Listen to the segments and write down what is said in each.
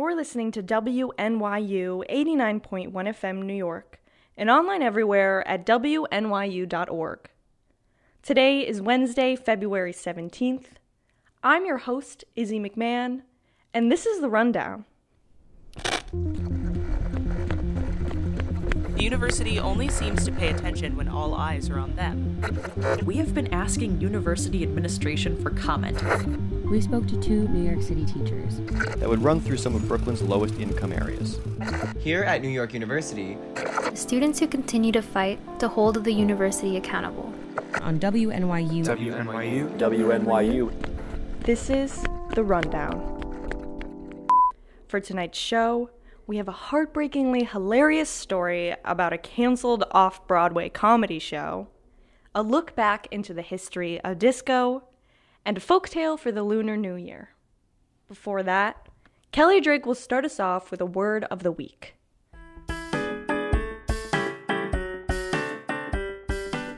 You're listening to WNYU 89.1 FM New York and online everywhere at WNYU.org. Today is Wednesday, February 17th. I'm your host, Izzy McMahon, and this is the Rundown. The university only seems to pay attention when all eyes are on them. We have been asking university administration for comment. We spoke to two New York City teachers that would run through some of Brooklyn's lowest income areas. Here at New York University, students who continue to fight to hold the university accountable. On WNYU. WNYU. WNYU. This is The Rundown. For tonight's show, we have a heartbreakingly hilarious story about a canceled off Broadway comedy show, a look back into the history of disco, and a folktale for the Lunar New Year. Before that, Kelly Drake will start us off with a word of the week.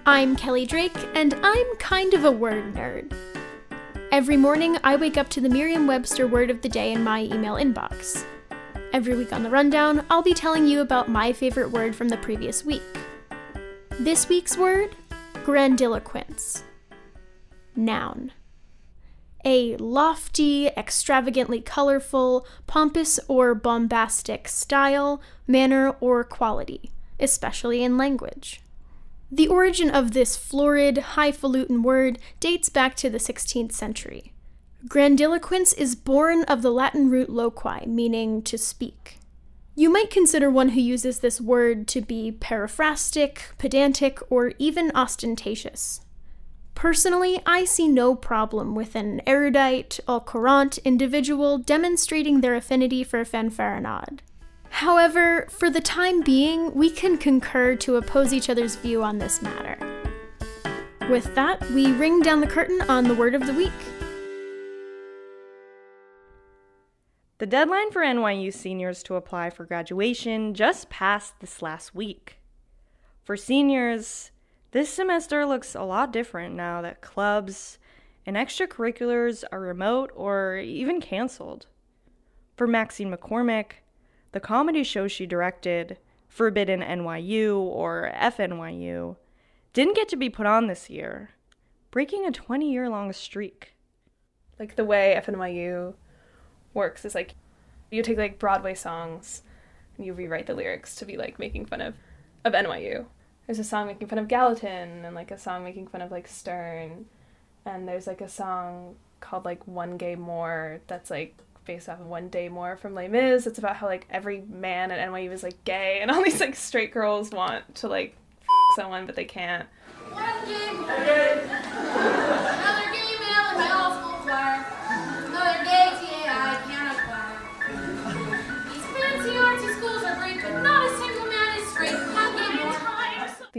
I'm Kelly Drake, and I'm kind of a word nerd. Every morning, I wake up to the Merriam Webster word of the day in my email inbox. Every week on the rundown, I'll be telling you about my favorite word from the previous week. This week's word grandiloquence. Noun. A lofty, extravagantly colorful, pompous, or bombastic style, manner, or quality, especially in language. The origin of this florid, highfalutin word dates back to the 16th century. Grandiloquence is born of the Latin root loqui, meaning to speak. You might consider one who uses this word to be periphrastic, pedantic, or even ostentatious. Personally, I see no problem with an erudite, au courant individual demonstrating their affinity for fanfaronade. However, for the time being, we can concur to oppose each other's view on this matter. With that, we ring down the curtain on the word of the week. The deadline for NYU seniors to apply for graduation just passed this last week. For seniors, this semester looks a lot different now that clubs and extracurriculars are remote or even canceled. For Maxine McCormick, the comedy show she directed, Forbidden NYU or FNYU, didn't get to be put on this year, breaking a 20 year long streak. Like the way FNYU works is like you take like Broadway songs and you rewrite the lyrics to be like making fun of of NYU. There's a song making fun of Gallatin and like a song making fun of like Stern and there's like a song called like One Gay More that's like based off of One Day More from Les Mis. It's about how like every man at NYU is like gay and all these like straight girls want to like f- someone but they can't. One gay more.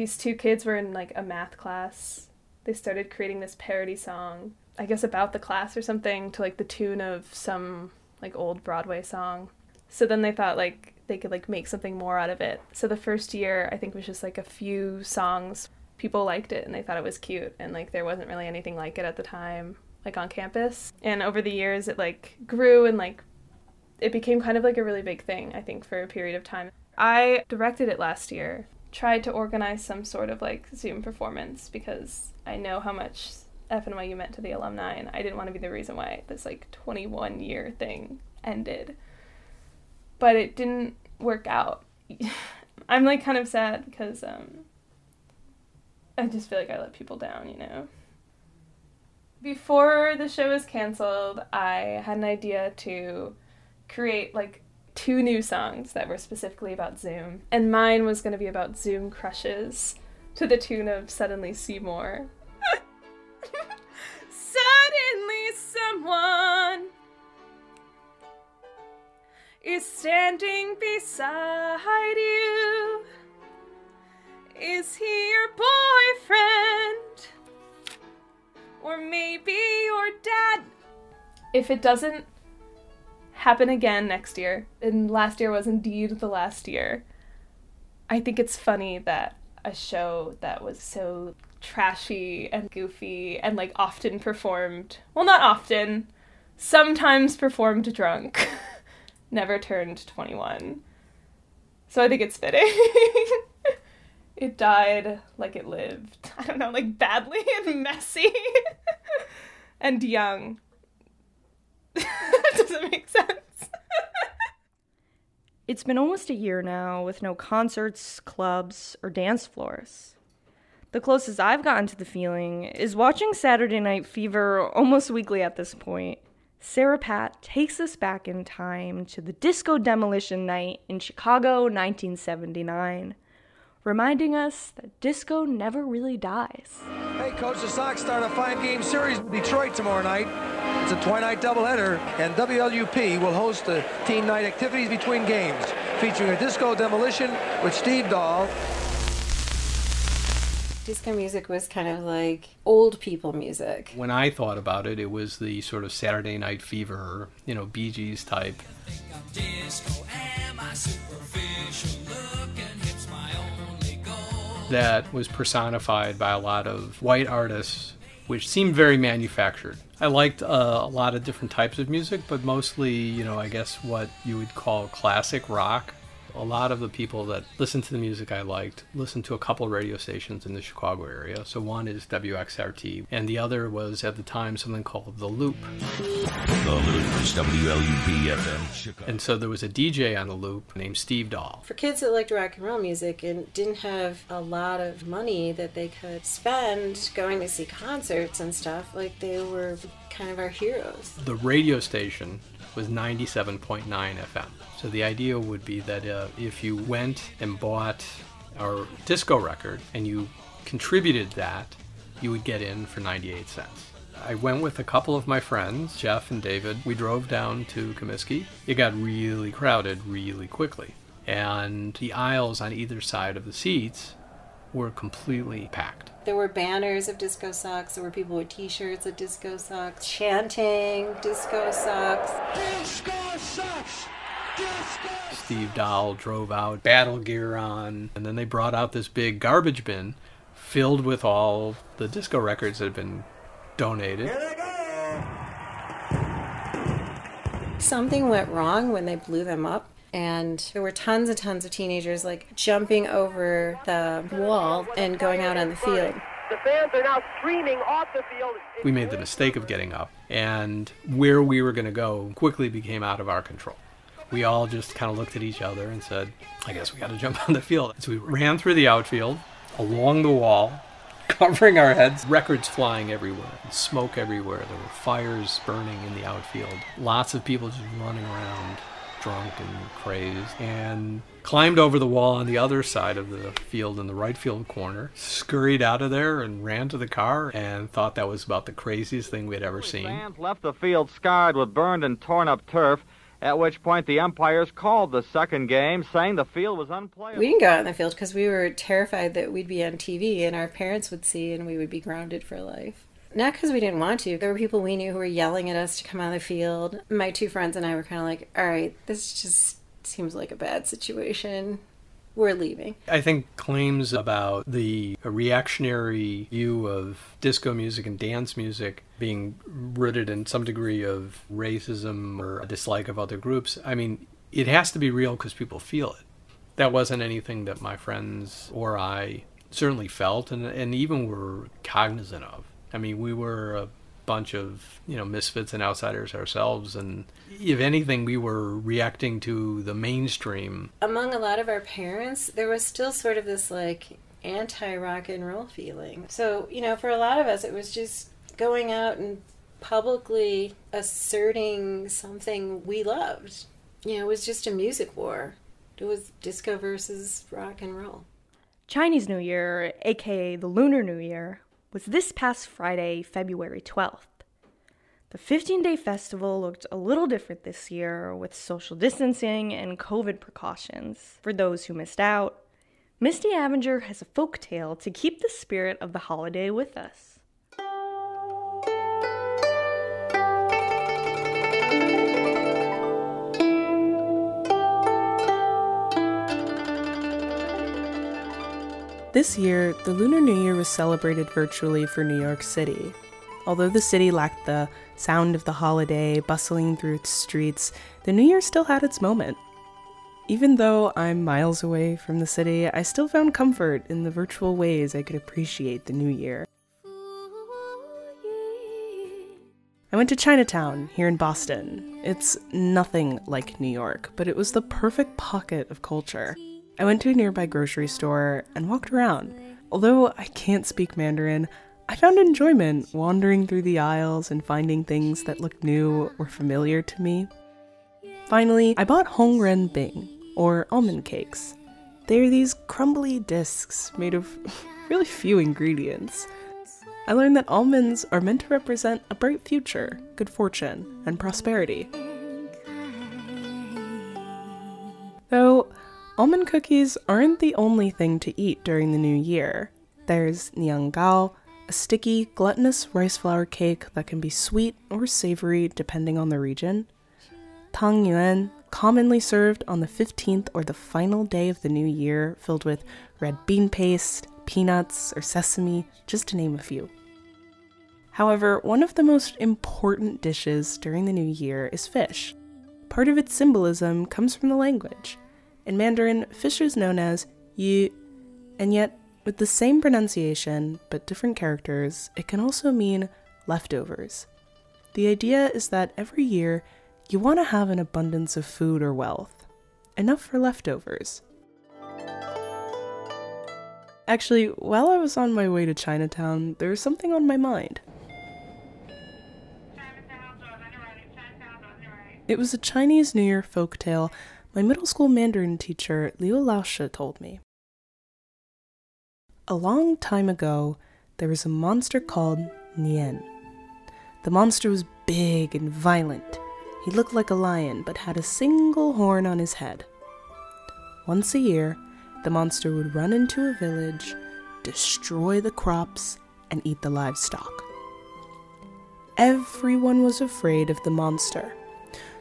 These two kids were in like a math class. They started creating this parody song, I guess about the class or something, to like the tune of some like old Broadway song. So then they thought like they could like make something more out of it. So the first year I think was just like a few songs. People liked it and they thought it was cute and like there wasn't really anything like it at the time like on campus. And over the years it like grew and like it became kind of like a really big thing, I think, for a period of time. I directed it last year. Tried to organize some sort of like Zoom performance because I know how much FNYU meant to the alumni and I didn't want to be the reason why this like 21 year thing ended. But it didn't work out. I'm like kind of sad because um I just feel like I let people down, you know. Before the show was canceled, I had an idea to create like two new songs that were specifically about Zoom. And mine was going to be about Zoom crushes to the tune of Suddenly Seymour. Suddenly someone is standing beside you. Is he your boyfriend? Or maybe your dad? If it doesn't happen again next year, and last year was indeed the last year, I think it's funny that a show that was so trashy and goofy and like often performed well, not often, sometimes performed drunk, never turned 21. So I think it's fitting. it died like it lived. I don't know, like badly and messy and young. Does it make sense? It's been almost a year now with no concerts, clubs, or dance floors. The closest I've gotten to the feeling is watching Saturday Night Fever almost weekly at this point. Sarah Patt takes us back in time to the disco demolition night in Chicago 1979, reminding us that disco never really dies. Hey, Coach, the Sox start a five game series with Detroit tomorrow night. It's a twilight doubleheader, and WLUP will host the team night activities between games, featuring a disco demolition with Steve Dahl. Disco music was kind of like old people music. When I thought about it, it was the sort of Saturday Night Fever, you know, Bee Gees type. That was personified by a lot of white artists, which seemed very manufactured. I liked uh, a lot of different types of music, but mostly, you know, I guess what you would call classic rock a lot of the people that listened to the music I liked listened to a couple radio stations in the Chicago area. So one is WXRT, and the other was at the time something called The Loop. The Loop is WLUP FM And so there was a DJ on The Loop named Steve Dahl. For kids that liked rock and roll music and didn't have a lot of money that they could spend going to see concerts and stuff, like they were kind of our heroes. The radio station was 97.9 FM. So the idea would be that uh, if you went and bought our disco record and you contributed that, you would get in for 98 cents. I went with a couple of my friends, Jeff and David. We drove down to Comiskey. It got really crowded really quickly. And the aisles on either side of the seats were completely packed. There were banners of disco socks. There were people with T-shirts of disco socks, chanting disco socks. Disco socks. Steve Dahl drove out battle gear on, and then they brought out this big garbage bin filled with all the disco records that had been donated. Something went wrong when they blew them up and there were tons and tons of teenagers like jumping over the wall and going out on the field. The fans are now streaming off the field. We made the mistake of getting up, and where we were going to go quickly became out of our control. We all just kind of looked at each other and said, I guess we got to jump on the field. So we ran through the outfield, along the wall, covering our heads, records flying everywhere, smoke everywhere. There were fires burning in the outfield, lots of people just running around drunk and crazed, and climbed over the wall on the other side of the field in the right field corner, scurried out of there and ran to the car and thought that was about the craziest thing we had ever seen. Fans left the field scarred with burned and torn up turf. At which point the umpires called the second game, saying the field was unplayable. We didn't go out on the field because we were terrified that we'd be on TV and our parents would see and we would be grounded for life. Not because we didn't want to. There were people we knew who were yelling at us to come out of the field. My two friends and I were kind of like, all right, this just seems like a bad situation. We're leaving. I think claims about the reactionary view of disco music and dance music being rooted in some degree of racism or a dislike of other groups, I mean, it has to be real because people feel it. That wasn't anything that my friends or I certainly felt and, and even were cognizant of. I mean, we were a bunch of, you know, misfits and outsiders ourselves. And if anything, we were reacting to the mainstream. Among a lot of our parents, there was still sort of this like anti rock and roll feeling. So, you know, for a lot of us, it was just going out and publicly asserting something we loved. You know, it was just a music war. It was disco versus rock and roll. Chinese New Year, aka the Lunar New Year, was this past Friday, February 12th. The 15 day festival looked a little different this year with social distancing and COVID precautions. For those who missed out, Misty Avinger has a folk tale to keep the spirit of the holiday with us. This year, the Lunar New Year was celebrated virtually for New York City. Although the city lacked the sound of the holiday bustling through its streets, the New Year still had its moment. Even though I'm miles away from the city, I still found comfort in the virtual ways I could appreciate the New Year. I went to Chinatown here in Boston. It's nothing like New York, but it was the perfect pocket of culture. I went to a nearby grocery store and walked around. Although I can't speak Mandarin, I found enjoyment wandering through the aisles and finding things that looked new or familiar to me. Finally, I bought Hongren Bing, or almond cakes. They are these crumbly discs made of really few ingredients. I learned that almonds are meant to represent a bright future, good fortune, and prosperity. Almond cookies aren't the only thing to eat during the new year. There's niangao, a sticky, glutinous rice flour cake that can be sweet or savory depending on the region. Tang yuan, commonly served on the 15th or the final day of the new year, filled with red bean paste, peanuts, or sesame, just to name a few. However, one of the most important dishes during the new year is fish. Part of its symbolism comes from the language. In Mandarin, fish is known as yu, and yet, with the same pronunciation but different characters, it can also mean leftovers. The idea is that every year you want to have an abundance of food or wealth, enough for leftovers. Actually, while I was on my way to Chinatown, there was something on my mind. It was a Chinese New Year folk tale my middle school Mandarin teacher Liu Laoshi told me. A long time ago, there was a monster called Nian. The monster was big and violent. He looked like a lion, but had a single horn on his head. Once a year, the monster would run into a village, destroy the crops, and eat the livestock. Everyone was afraid of the monster,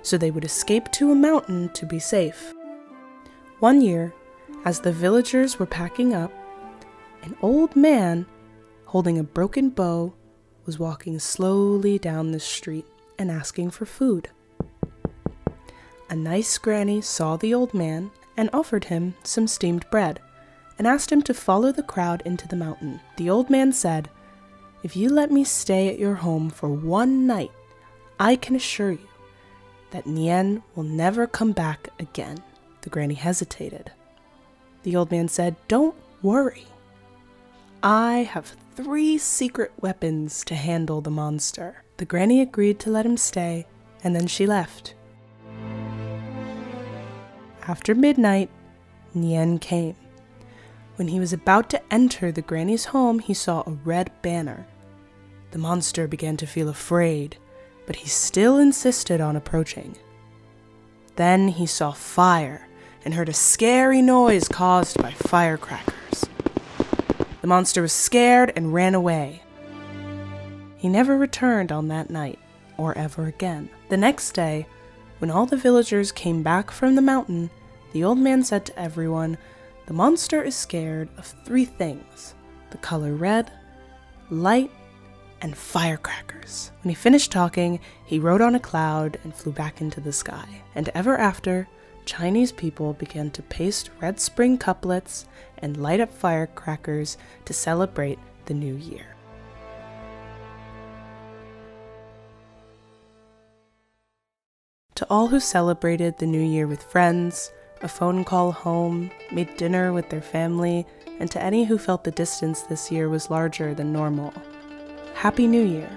so they would escape to a mountain to be safe. One year, as the villagers were packing up, an old man holding a broken bow was walking slowly down the street and asking for food. A nice granny saw the old man and offered him some steamed bread and asked him to follow the crowd into the mountain. The old man said, If you let me stay at your home for one night, I can assure you that Nian will never come back again. The granny hesitated. The old man said, Don't worry. I have three secret weapons to handle the monster. The granny agreed to let him stay, and then she left. After midnight, Nian came. When he was about to enter the granny's home, he saw a red banner. The monster began to feel afraid, but he still insisted on approaching. Then he saw fire and heard a scary noise caused by firecrackers. The monster was scared and ran away. He never returned on that night, or ever again. The next day, when all the villagers came back from the mountain, the old man said to everyone, The monster is scared of three things the color red, light, and firecrackers. When he finished talking, he rode on a cloud and flew back into the sky. And ever after, Chinese people began to paste red spring couplets and light up firecrackers to celebrate the new year. To all who celebrated the new year with friends, a phone call home, made dinner with their family, and to any who felt the distance this year was larger than normal, Happy New Year!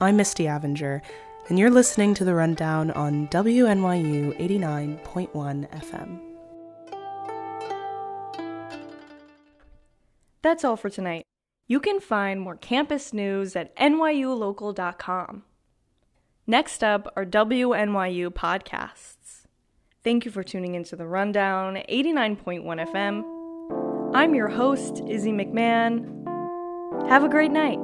I'm Misty Avinger, and you're listening to the rundown on WNYU 89.1 FM. That's all for tonight. You can find more campus news at nyulocal.com. Next up are WNYU podcasts. Thank you for tuning into the Rundown 89.1 FM. I'm your host, Izzy McMahon. Have a great night.